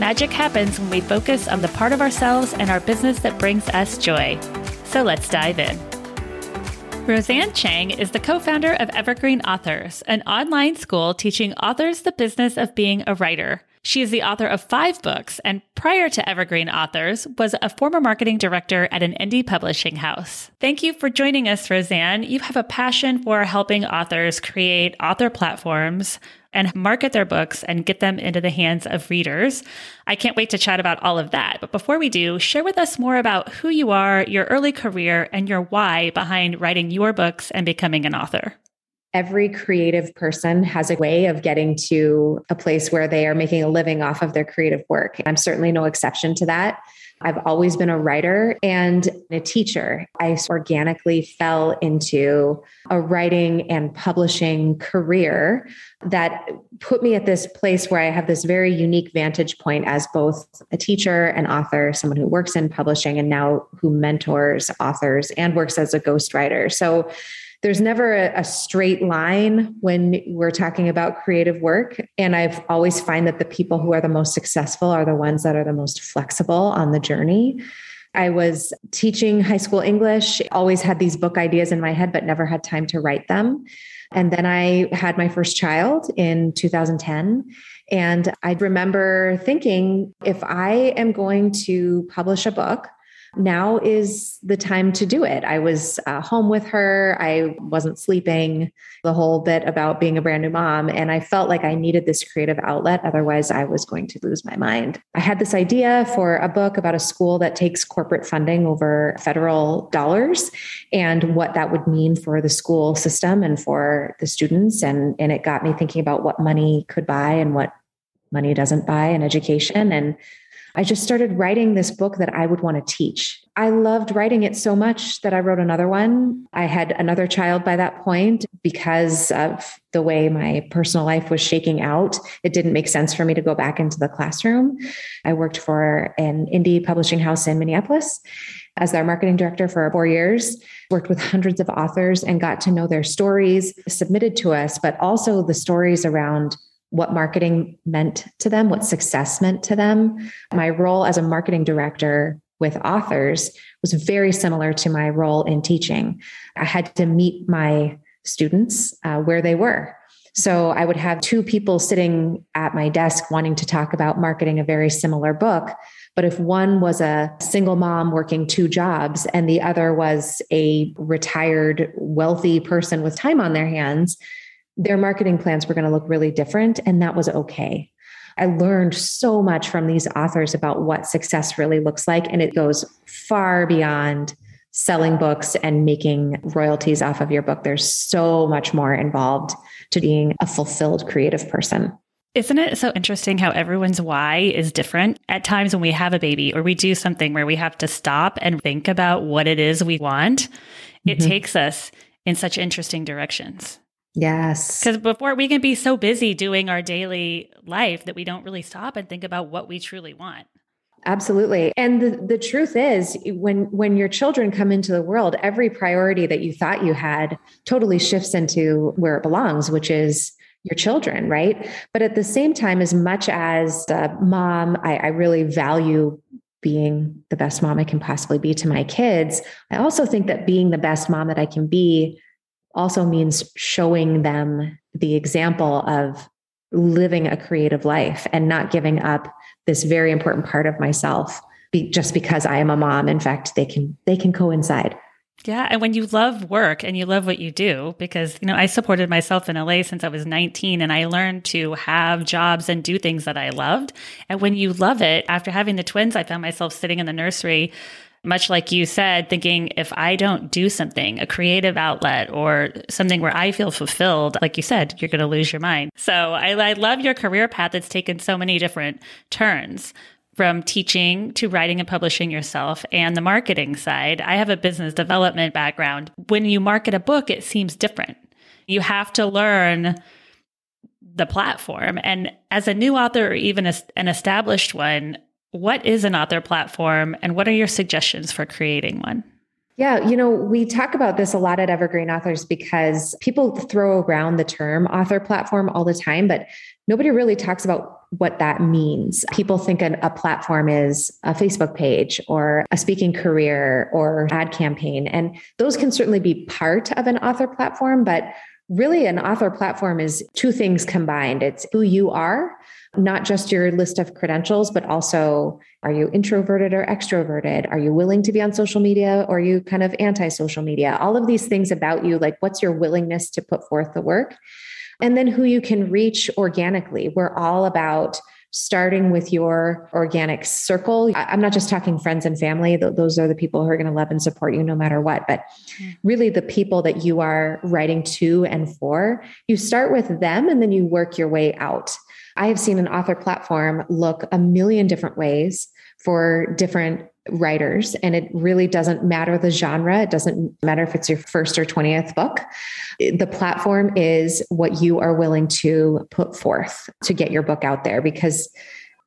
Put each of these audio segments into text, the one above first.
Magic happens when we focus on the part of ourselves and our business that brings us joy. So let's dive in. Roseanne Cheng is the co founder of Evergreen Authors, an online school teaching authors the business of being a writer. She is the author of five books, and prior to Evergreen Authors, was a former marketing director at an indie publishing house. Thank you for joining us, Roseanne. You have a passion for helping authors create author platforms, and market their books and get them into the hands of readers. I can't wait to chat about all of that. But before we do, share with us more about who you are, your early career, and your why behind writing your books and becoming an author. Every creative person has a way of getting to a place where they are making a living off of their creative work. I'm certainly no exception to that. I've always been a writer and a teacher. I organically fell into a writing and publishing career that put me at this place where I have this very unique vantage point as both a teacher and author, someone who works in publishing and now who mentors authors and works as a ghostwriter. So there's never a, a, straight line when we're talking about creative work. And I've always find that the people who are the most successful are the ones that are the most flexible on the journey. I was teaching high school English, always had these book ideas in my head, but never had time to write them. And then I had my first child in 2010. And I remember thinking if I am going to publish a book, now is the time to do it. I was uh, home with her. I wasn't sleeping the whole bit about being a brand new mom. And I felt like I needed this creative outlet. Otherwise, I was going to lose my mind. I had this idea for a book about a school that takes corporate funding over federal dollars and what that would mean for the school system and for the students. And, and it got me thinking about what money could buy and what money doesn't buy in education. And I just started writing this book that I would want to teach. I loved writing it so much that I wrote another one. I had another child by that point because of the way my personal life was shaking out. It didn't make sense for me to go back into the classroom. I worked for an indie publishing house in Minneapolis as their marketing director for four years, worked with hundreds of authors and got to know their stories submitted to us, but also the stories around what marketing meant to them, what success meant to them. My role as a marketing director with authors was very similar to my role in teaching. I had to meet my students uh, where they were. So I would have two people sitting at my desk wanting to talk about marketing a very similar book. But if one was a single mom working two jobs and the other was a retired, wealthy person with time on their hands, their marketing plans were going to look really different. And that was okay. I learned so much from these authors about what success really looks like. And it goes far beyond selling books and making royalties off of your book. There's so much more involved to being a fulfilled creative person. Isn't it so interesting how everyone's why is different? At times when we have a baby or we do something where we have to stop and think about what it is we want, it mm-hmm. takes us in such interesting directions. Yes. Because before we can be so busy doing our daily life that we don't really stop and think about what we truly want. Absolutely. And the, the truth is when when your children come into the world, every priority that you thought you had totally shifts into where it belongs, which is your children, right? But at the same time, as much as a mom, I, I really value being the best mom I can possibly be to my kids. I also think that being the best mom that I can be also means showing them the example of living a creative life and not giving up this very important part of myself be, just because I am a mom. In fact, they can they can coincide. Yeah, and when you love work and you love what you do, because you know I supported myself in LA since I was 19, and I learned to have jobs and do things that I loved. And when you love it, after having the twins, I found myself sitting in the nursery much like you said, thinking if I don't do something, a creative outlet or something where I feel fulfilled, like you said, you're going to lose your mind. So I, I love your career path that's taken so many different turns. from teaching to writing and publishing yourself and the marketing side. I have a business development background. When you market a book, it seems different. You have to learn the platform. And as a new author or even a, an established one, what is an author platform and what are your suggestions for creating one? Yeah, you know, we talk about this a lot at Evergreen Authors because people throw around the term author platform all the time, but nobody really talks about what that means. People think an, a platform is a Facebook page or a speaking career or ad campaign. And those can certainly be part of an author platform, but really an author platform is two things combined it's who you are not just your list of credentials, but also are you introverted or extroverted? Are you willing to be on social media or are you kind of anti social media? All of these things about you, like what's your willingness to put forth the work? And then who you can reach organically. We're all about starting with your organic circle. I'm not just talking friends and family, those are the people who are going to love and support you no matter what, but mm. really the people that you are writing to and for. You start with them and then you work your way out. I have seen an author platform look a million different ways for different writers and it really doesn't matter the genre. It doesn't matter if it's your first or 20th book. The platform is what you are willing to put forth to get your book out there because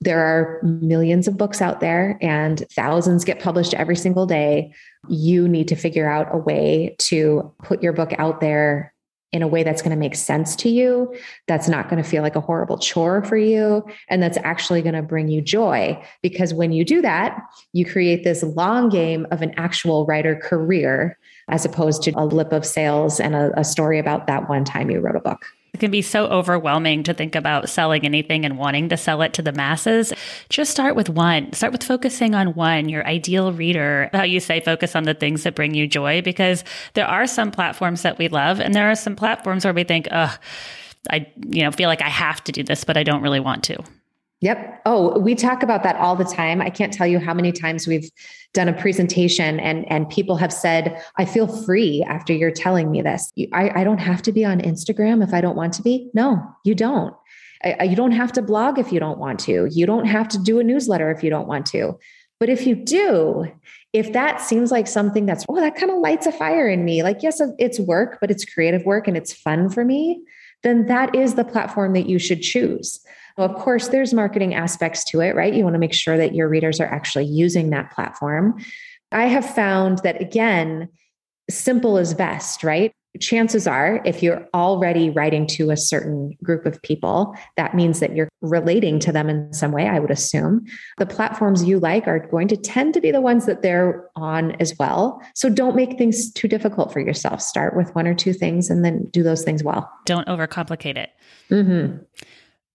there are millions of books out there and thousands get published every single day. You need to figure out a way to put your book out there in a way that's going to make sense to you, that's not going to feel like a horrible chore for you, and that's actually going to bring you joy. Because when you do that, you create this long game of an actual writer career as opposed to a lip of sales and a, a story about that one time you wrote a book. It can be so overwhelming to think about selling anything and wanting to sell it to the masses. Just start with one. Start with focusing on one, your ideal reader. How you say focus on the things that bring you joy because there are some platforms that we love and there are some platforms where we think, "Ugh, I you know, feel like I have to do this, but I don't really want to." Yep. Oh, we talk about that all the time. I can't tell you how many times we've done a presentation and and people have said, "I feel free after you're telling me this. I, I don't have to be on Instagram if I don't want to be." No, you don't. I, you don't have to blog if you don't want to. You don't have to do a newsletter if you don't want to. But if you do, if that seems like something that's, oh, that kind of lights a fire in me, like, yes, it's work, but it's creative work and it's fun for me, then that is the platform that you should choose. Well, of course, there's marketing aspects to it, right? You want to make sure that your readers are actually using that platform. I have found that, again, simple is best, right? Chances are, if you're already writing to a certain group of people, that means that you're relating to them in some way, I would assume. The platforms you like are going to tend to be the ones that they're on as well. So don't make things too difficult for yourself. Start with one or two things and then do those things well. Don't overcomplicate it. Mm-hmm.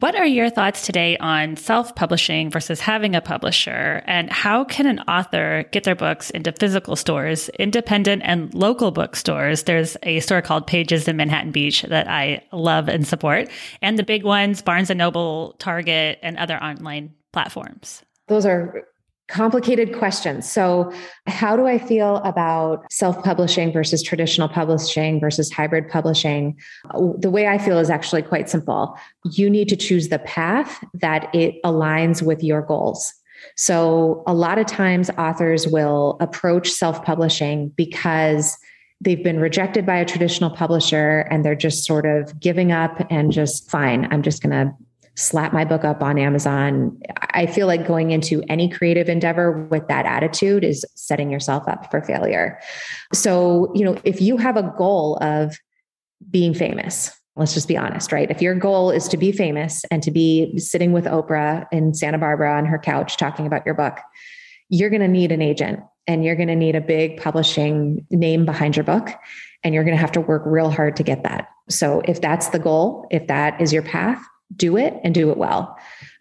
What are your thoughts today on self publishing versus having a publisher? And how can an author get their books into physical stores, independent and local bookstores? There's a store called Pages in Manhattan Beach that I love and support, and the big ones, Barnes and Noble, Target, and other online platforms. Those are complicated questions. So, how do I feel about self publishing versus traditional publishing versus hybrid publishing? The way I feel is actually quite simple. You need to choose the path that it aligns with your goals. So, a lot of times authors will approach self publishing because they've been rejected by a traditional publisher and they're just sort of giving up and just fine, I'm just going to slap my book up on Amazon. I feel like going into any creative endeavor with that attitude is setting yourself up for failure. So, you know, if you have a goal of being famous, let's just be honest, right? If your goal is to be famous and to be sitting with Oprah in Santa Barbara on her couch talking about your book, you're going to need an agent and you're going to need a big publishing name behind your book. And you're going to have to work real hard to get that. So, if that's the goal, if that is your path, do it and do it well.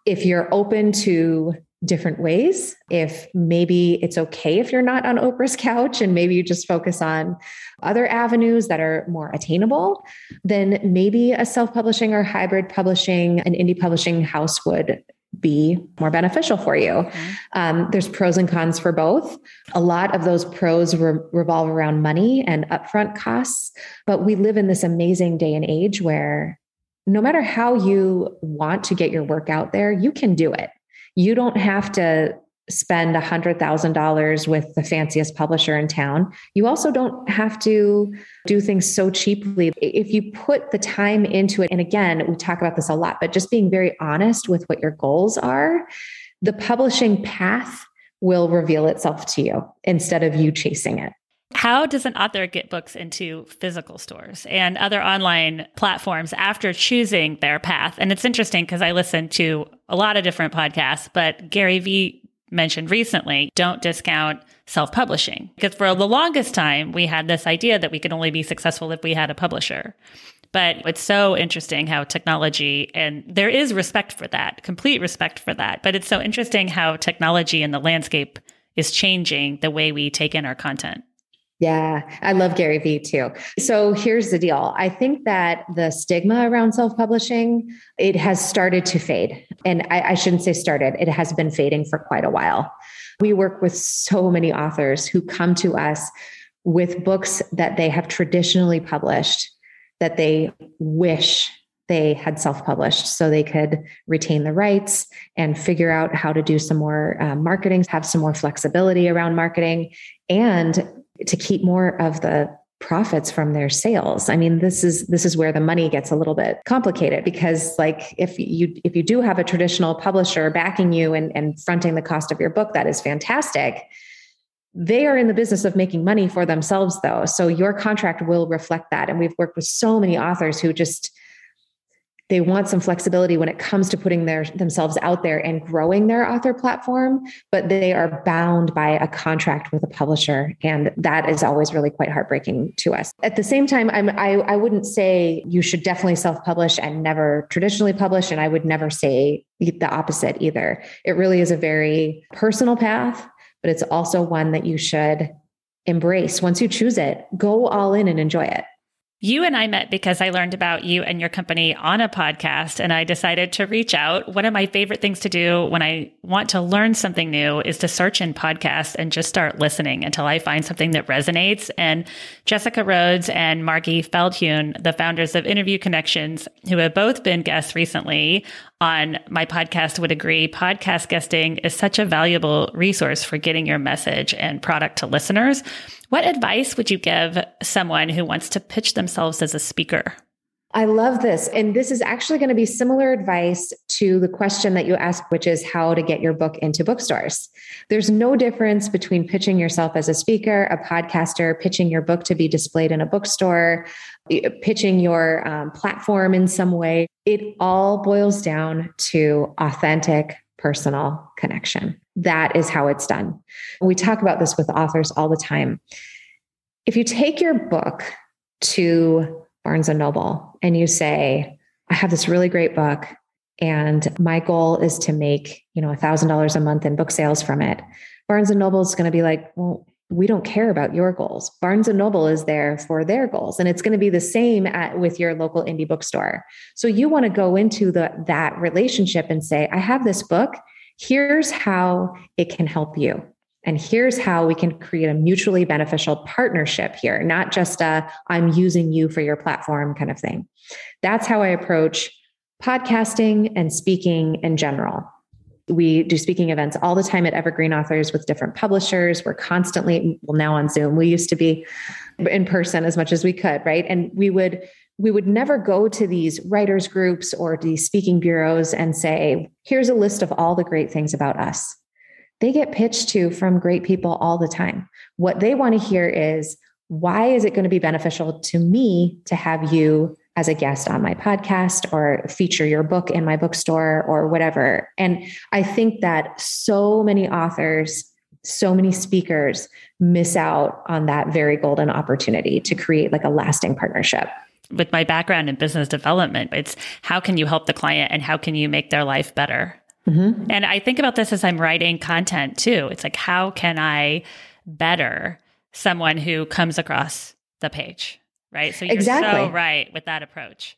If you're open to different ways, if maybe it's okay if you're not on Oprah's couch and maybe you just focus on other avenues that are more attainable, then maybe a self publishing or hybrid publishing, an indie publishing house would be more beneficial for you. Mm-hmm. Um, there's pros and cons for both. A lot of those pros re- revolve around money and upfront costs, but we live in this amazing day and age where no matter how you want to get your work out there, you can do it. You don't have to spend a $100,000 with the fanciest publisher in town. You also don't have to do things so cheaply. If you put the time into it, and again, we talk about this a lot, but just being very honest with what your goals are, the publishing path will reveal itself to you instead of you chasing it. How does an author get books into physical stores and other online platforms after choosing their path? And it's interesting because I listen to a lot of different podcasts, but Gary Vee mentioned recently don't discount self publishing. Because for the longest time, we had this idea that we could only be successful if we had a publisher. But it's so interesting how technology, and there is respect for that, complete respect for that. But it's so interesting how technology and the landscape is changing the way we take in our content. Yeah, I love Gary Vee too. So here's the deal. I think that the stigma around self-publishing, it has started to fade. And I, I, shouldn't say started, it has been fading for quite a while. We work with so many authors who come to us with books that they have traditionally published that they wish they had self-published so they could retain the rights and figure out how to do some more uh, marketing have some more flexibility around marketing and to keep more of the profits from their sales. I mean, this is this is where the money gets a little bit complicated because like if you if you do have a traditional publisher backing you and, and fronting the cost of your book, that is fantastic. They are in the business of making money for themselves though. So your contract will reflect that. And we've worked with so many authors who just they want some flexibility when it comes to putting their themselves out there and growing their author platform but they are bound by a contract with a publisher. And that is always really quite heartbreaking to us. At the same time I'm, I, I wouldn't say you should definitely self-publish and never traditionally publish and i would never say the opposite either. It really is a very personal path but it's also one that you should embrace. Once you choose it go all in and enjoy it you and I met because I learned about you and your company on a podcast, and I decided to reach out. One of my favorite things to do when I want to learn something new is to search in podcasts and just start listening until I find something that resonates. And Jessica Rhodes and Margie Feldhune, the founders of Interview Connections, who have both been guests recently on my podcast, would agree podcast guesting is such a valuable resource for getting your message and product to listeners. What advice would you give someone who wants to pitch themselves as a speaker? I love this. And this is actually going to be similar advice to the question that you asked, which is how to get your book into bookstores. There's no difference between pitching yourself as a speaker, a podcaster, pitching your book to be displayed in a bookstore, pitching your um, platform in some way. It all boils down to authentic personal connection. That is how it's done. We talk about this with authors all the time. If you take your book to Barnes and Noble and you say, I have this really great book and my goal is to make, you know, $1000 a month in book sales from it. Barnes and Noble is going to be like, well, we don't care about your goals. Barnes and Noble is there for their goals, and it's going to be the same at, with your local indie bookstore. So you want to go into the that relationship and say, "I have this book. Here's how it can help you." And here's how we can create a mutually beneficial partnership here, not just a I'm using you for your platform kind of thing. That's how I approach podcasting and speaking in general. We do speaking events all the time at Evergreen Authors with different publishers. We're constantly, well, now on Zoom. We used to be in person as much as we could, right? And we would we would never go to these writers groups or these speaking bureaus and say, here's a list of all the great things about us they get pitched to from great people all the time. What they want to hear is why is it going to be beneficial to me to have you as a guest on my podcast or feature your book in my bookstore or whatever. And I think that so many authors, so many speakers miss out on that very golden opportunity to create like a lasting partnership with my background in business development, it's how can you help the client and how can you make their life better? Mm-hmm. And I think about this as I'm writing content too. It's like, how can I better someone who comes across the page? Right. So you're exactly. so right with that approach.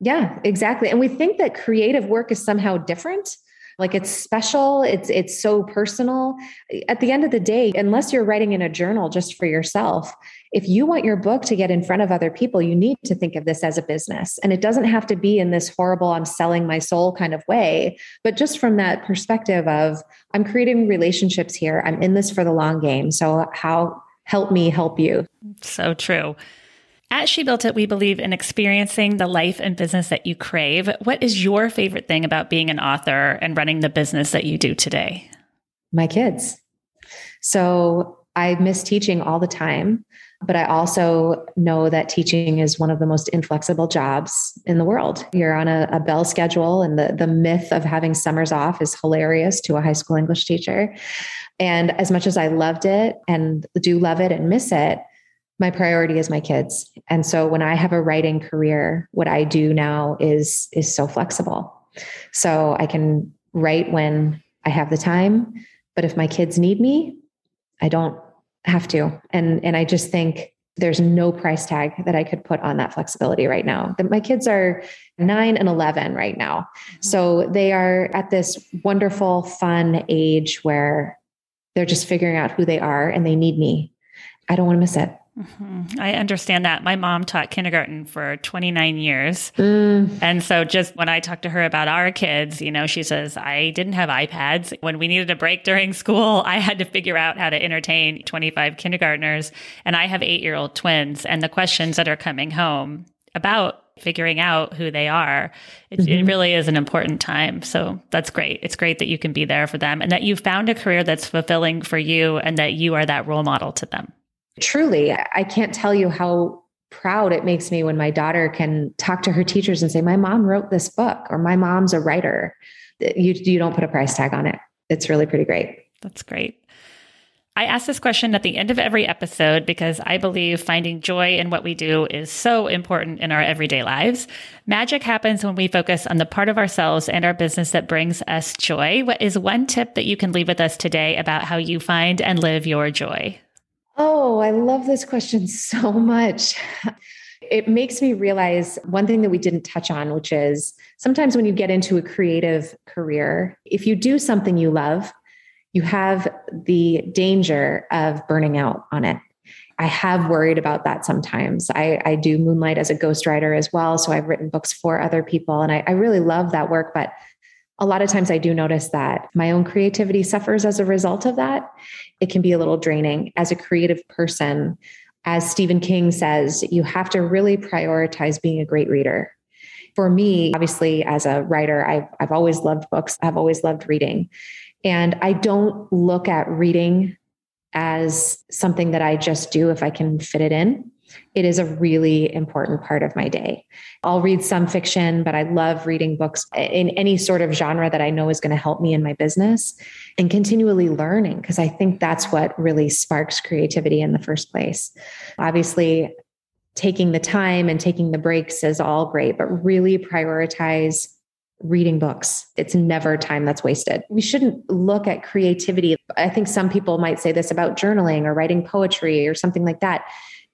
Yeah, exactly. And we think that creative work is somehow different Like it's special, it's it's so personal. At the end of the day, unless you're writing in a journal just for yourself, if you want your book to get in front of other people, you need to think of this as a business. And it doesn't have to be in this horrible I'm selling my soul kind of way, but just from that perspective of I'm creating relationships here. I'm in this for the long game. So how help me help you. So true. At She Built It, we believe in experiencing the life and business that you crave. What is your favorite thing about being an author and running the business that you do today? My kids. So I miss teaching all the time, but I also know that teaching is one of the most inflexible jobs in the world. You're on a, a bell schedule, and the, the myth of having summers off is hilarious to a high school English teacher. And as much as I loved it and do love it and miss it, my priority is my kids. And so when I have a writing career, what I do now is is so flexible. So I can write when I have the time, but if my kids need me, I don't have to. And and I just think there's no price tag that I could put on that flexibility right now. That my kids are 9 and 11 right now. Mm-hmm. So they are at this wonderful fun age where they're just figuring out who they are and they need me. I don't want to miss it. Mm-hmm. I understand that. My mom taught kindergarten for 29 years. Mm. And so just when I talk to her about our kids, you know, she says, I didn't have iPads. When we needed a break during school, I had to figure out how to entertain 25 kindergartners. And I have eight year old twins. And the questions that are coming home about figuring out who they are, it, mm-hmm. it really is an important time. So that's great. It's great that you can be there for them and that you found a career that's fulfilling for you and that you are that role model to them. Truly, I can't tell you how proud it makes me when my daughter can talk to her teachers and say, My mom wrote this book, or my mom's a writer. You, you don't put a price tag on it. It's really pretty great. That's great. I ask this question at the end of every episode because I believe finding joy in what we do is so important in our everyday lives. Magic happens when we focus on the part of ourselves and our business that brings us joy. What is one tip that you can leave with us today about how you find and live your joy? Oh, I love this question so much. It makes me realize one thing that we didn't touch on, which is sometimes when you get into a creative career, if you do something you love, you have the danger of burning out on it. I have worried about that sometimes. I, I do moonlight as a ghostwriter as well. So I've written books for other people and I, I really love that work. But a lot of times I do notice that my own creativity suffers as a result of that. It can be a little draining as a creative person. As Stephen King says, you have to really prioritize being a great reader. For me, obviously, as a writer, I've, I've always loved books, I've always loved reading. And I don't look at reading as something that I just do if I can fit it in it is a really important part of my day. I'll read some fiction, but I love reading books in any sort of genre that I know is going to help me in my business and continually learning because I think that's what really sparks creativity in the first place. Obviously, taking the time and taking the breaks is all great, but really prioritize reading books. It's never time that's wasted. We shouldn't look at creativity. I think some people might say this about journaling or writing poetry or something like that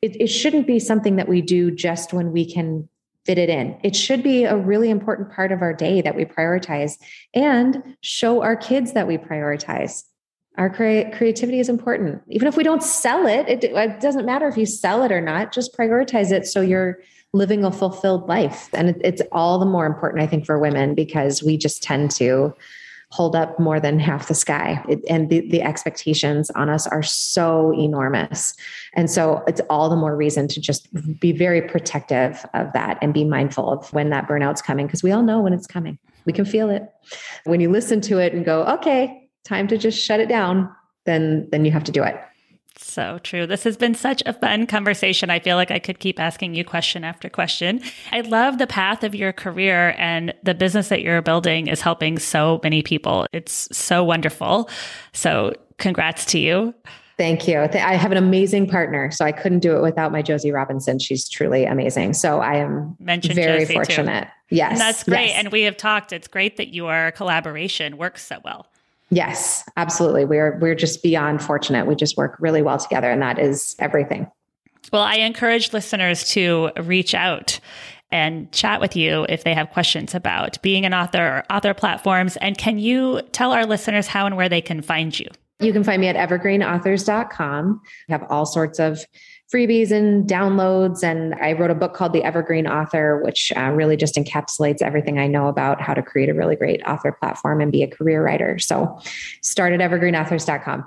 it, it shouldn't be something that we do just when we can fit it in. It should be a really important part of our day that we prioritize and show our kids that we prioritize. Our cre- creativity is important. Even if we don't sell it, it, it, doesn't matter if you sell it or not, just prioritize it so you're living a fulfilled life. And it, it's all the more important, I think, for women because we just tend to hold up more than half the sky. It, and the, the expectations on us are so enormous. And so it's all the more reason to just be very protective of that and be mindful of when that burnout's coming, because we all know when it's coming. We can feel it. When you listen to it and go, okay, time to just shut it down, then then you have to do it. So true. This has been such a fun conversation. I feel like I could keep asking you question after question. I love the path of your career and the business that you're building is helping so many people. It's so wonderful. So, congrats to you. Thank you. I have an amazing partner, so I couldn't do it without my Josie Robinson. She's truly amazing. So I am Mentioned very Josie fortunate. Too. Yes. And that's great. Yes. And we have talked. It's great that your collaboration works so well. Yes, absolutely. We're we're just beyond fortunate. We just work really well together and that is everything. Well, I encourage listeners to reach out and chat with you if they have questions about being an author or author platforms. And can you tell our listeners how and where they can find you? You can find me at evergreenauthors.com. We have all sorts of freebies and downloads. And I wrote a book called The Evergreen Author, which uh, really just encapsulates everything I know about how to create a really great author platform and be a career writer. So start at evergreenauthors.com.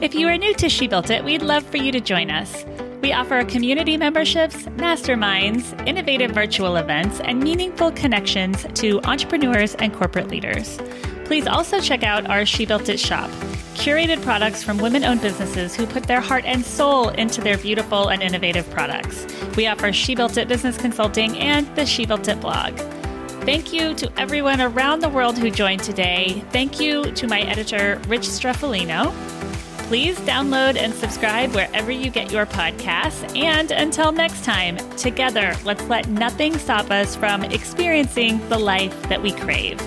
If you are new to She Built It, we'd love for you to join us. We offer community memberships, masterminds, innovative virtual events, and meaningful connections to entrepreneurs and corporate leaders. Please also check out our She Built It shop, curated products from women owned businesses who put their heart and soul into their beautiful and innovative products. We offer She Built It business consulting and the She Built It blog. Thank you to everyone around the world who joined today. Thank you to my editor, Rich Streffolino. Please download and subscribe wherever you get your podcasts. And until next time, together, let's let nothing stop us from experiencing the life that we crave.